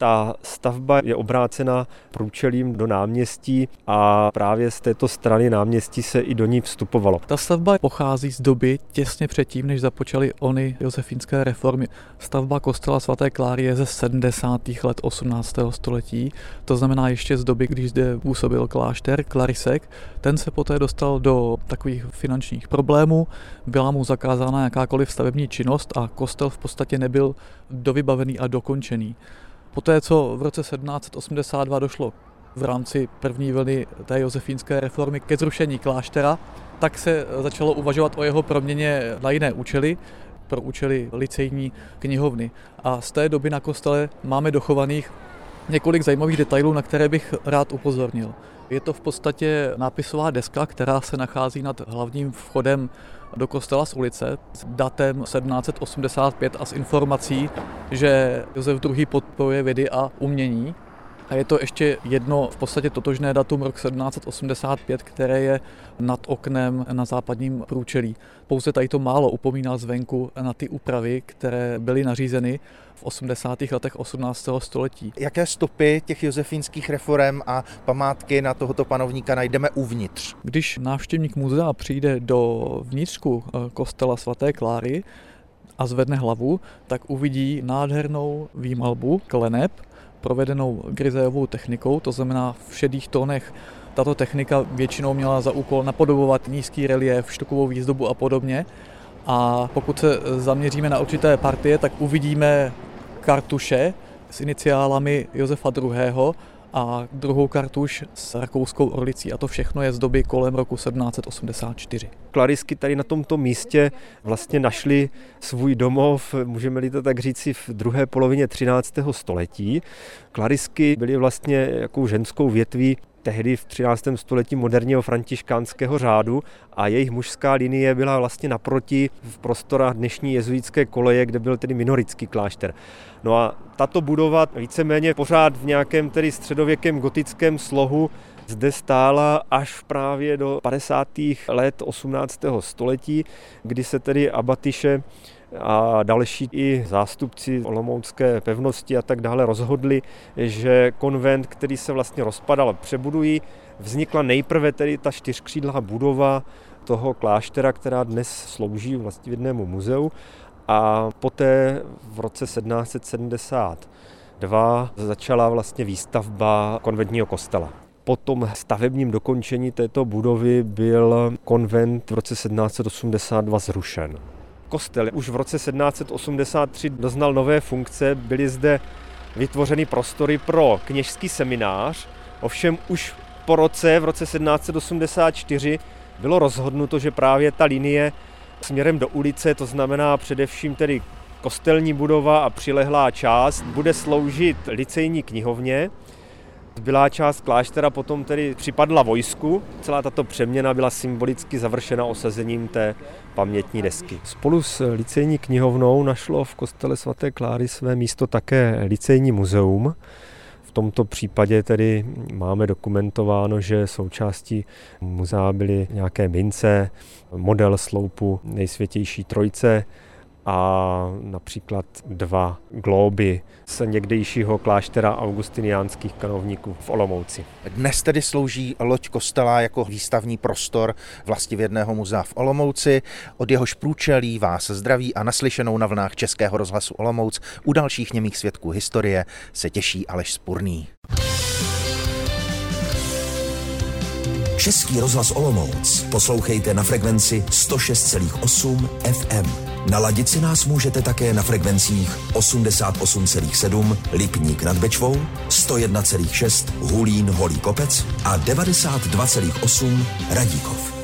Ta stavba je obrácena průčelím do náměstí a právě z této strany náměstí se i do ní vstupovalo. Ta stavba pochází z doby těsně předtím, než započaly ony josefínské reformy. Stavba kostela svaté Kláry je ze 70. let 18. století, to znamená ještě z doby, když zde působil klášter Klarisek. Ten se poté dostal do takových finančních problémů, byla mu zakázána jakákoliv stavební činnost a kostel v podstatě nebyl dovybavený a dokončený. Poté, co v roce 1782 došlo v rámci první vlny té josefínské reformy ke zrušení kláštera, tak se začalo uvažovat o jeho proměně na jiné účely, pro účely licejní knihovny. A z té doby na kostele máme dochovaných několik zajímavých detailů, na které bych rád upozornil. Je to v podstatě nápisová deska, která se nachází nad hlavním vchodem do kostela z ulice s datem 1785 a s informací, že Josef II. podporuje vědy a umění. A je to ještě jedno v podstatě totožné datum rok 1785, které je nad oknem na západním průčelí. Pouze tady to málo upomíná zvenku na ty úpravy, které byly nařízeny v 80. letech 18. století. Jaké stopy těch josefínských reform a památky na tohoto panovníka najdeme uvnitř? Když návštěvník muzea přijde do vnitřku eh, kostela svaté Kláry, a zvedne hlavu, tak uvidí nádhernou výmalbu kleneb, provedenou grizejovou technikou, to znamená v šedých tónech tato technika většinou měla za úkol napodobovat nízký relief, štokovou výzdobu a podobně. A pokud se zaměříme na určité partie, tak uvidíme kartuše s iniciálami Josefa II a druhou kartuš s rakouskou orlicí a to všechno je z doby kolem roku 1784. Klarisky tady na tomto místě vlastně našli svůj domov, můžeme-li to tak říci, v druhé polovině 13. století. Klarisky byly vlastně jakou ženskou větví tehdy v 13. století moderního františkánského řádu a jejich mužská linie byla vlastně naproti v prostorách dnešní jezuitské koleje, kde byl tedy minorický klášter. No a tato budova víceméně pořád v nějakém tedy středověkém gotickém slohu zde stála až právě do 50. let 18. století, kdy se tedy abatyše a další i zástupci Olomoucké pevnosti a tak dále rozhodli, že konvent, který se vlastně rozpadal, přebudují. Vznikla nejprve tedy ta čtyřkřídlá budova toho kláštera, která dnes slouží vlastivědnému muzeu a poté v roce 1772 začala vlastně výstavba konventního kostela. Po tom stavebním dokončení této budovy byl konvent v roce 1782 zrušen. Kostel už v roce 1783 doznal nové funkce, byly zde vytvořeny prostory pro kněžský seminář, ovšem už po roce, v roce 1784, bylo rozhodnuto, že právě ta linie směrem do ulice, to znamená především tedy kostelní budova a přilehlá část, bude sloužit licejní knihovně. Zbylá část kláštera potom tedy připadla vojsku. Celá tato přeměna byla symbolicky završena osazením té pamětní desky. Spolu s licejní knihovnou našlo v kostele svaté Kláry své místo také licejní muzeum. V tomto případě tedy máme dokumentováno, že součástí muzea byly nějaké mince, model sloupu nejsvětější trojce, a například dva glóby z někdejšího kláštera augustiniánských kanovníků v Olomouci. Dnes tedy slouží loď kostela jako výstavní prostor vlastivědného muzea v Olomouci. Od jehož průčelí vás zdraví a naslyšenou na vlnách Českého rozhlasu Olomouc u dalších němých svědků historie se těší Aleš Spurný. Český rozhlas Olomouc poslouchejte na frekvenci 106,8 FM. Naladit si nás můžete také na frekvencích 88,7 Lipník nad Bečvou, 101,6 Hulín Holý Kopec a 92,8 Radíkov.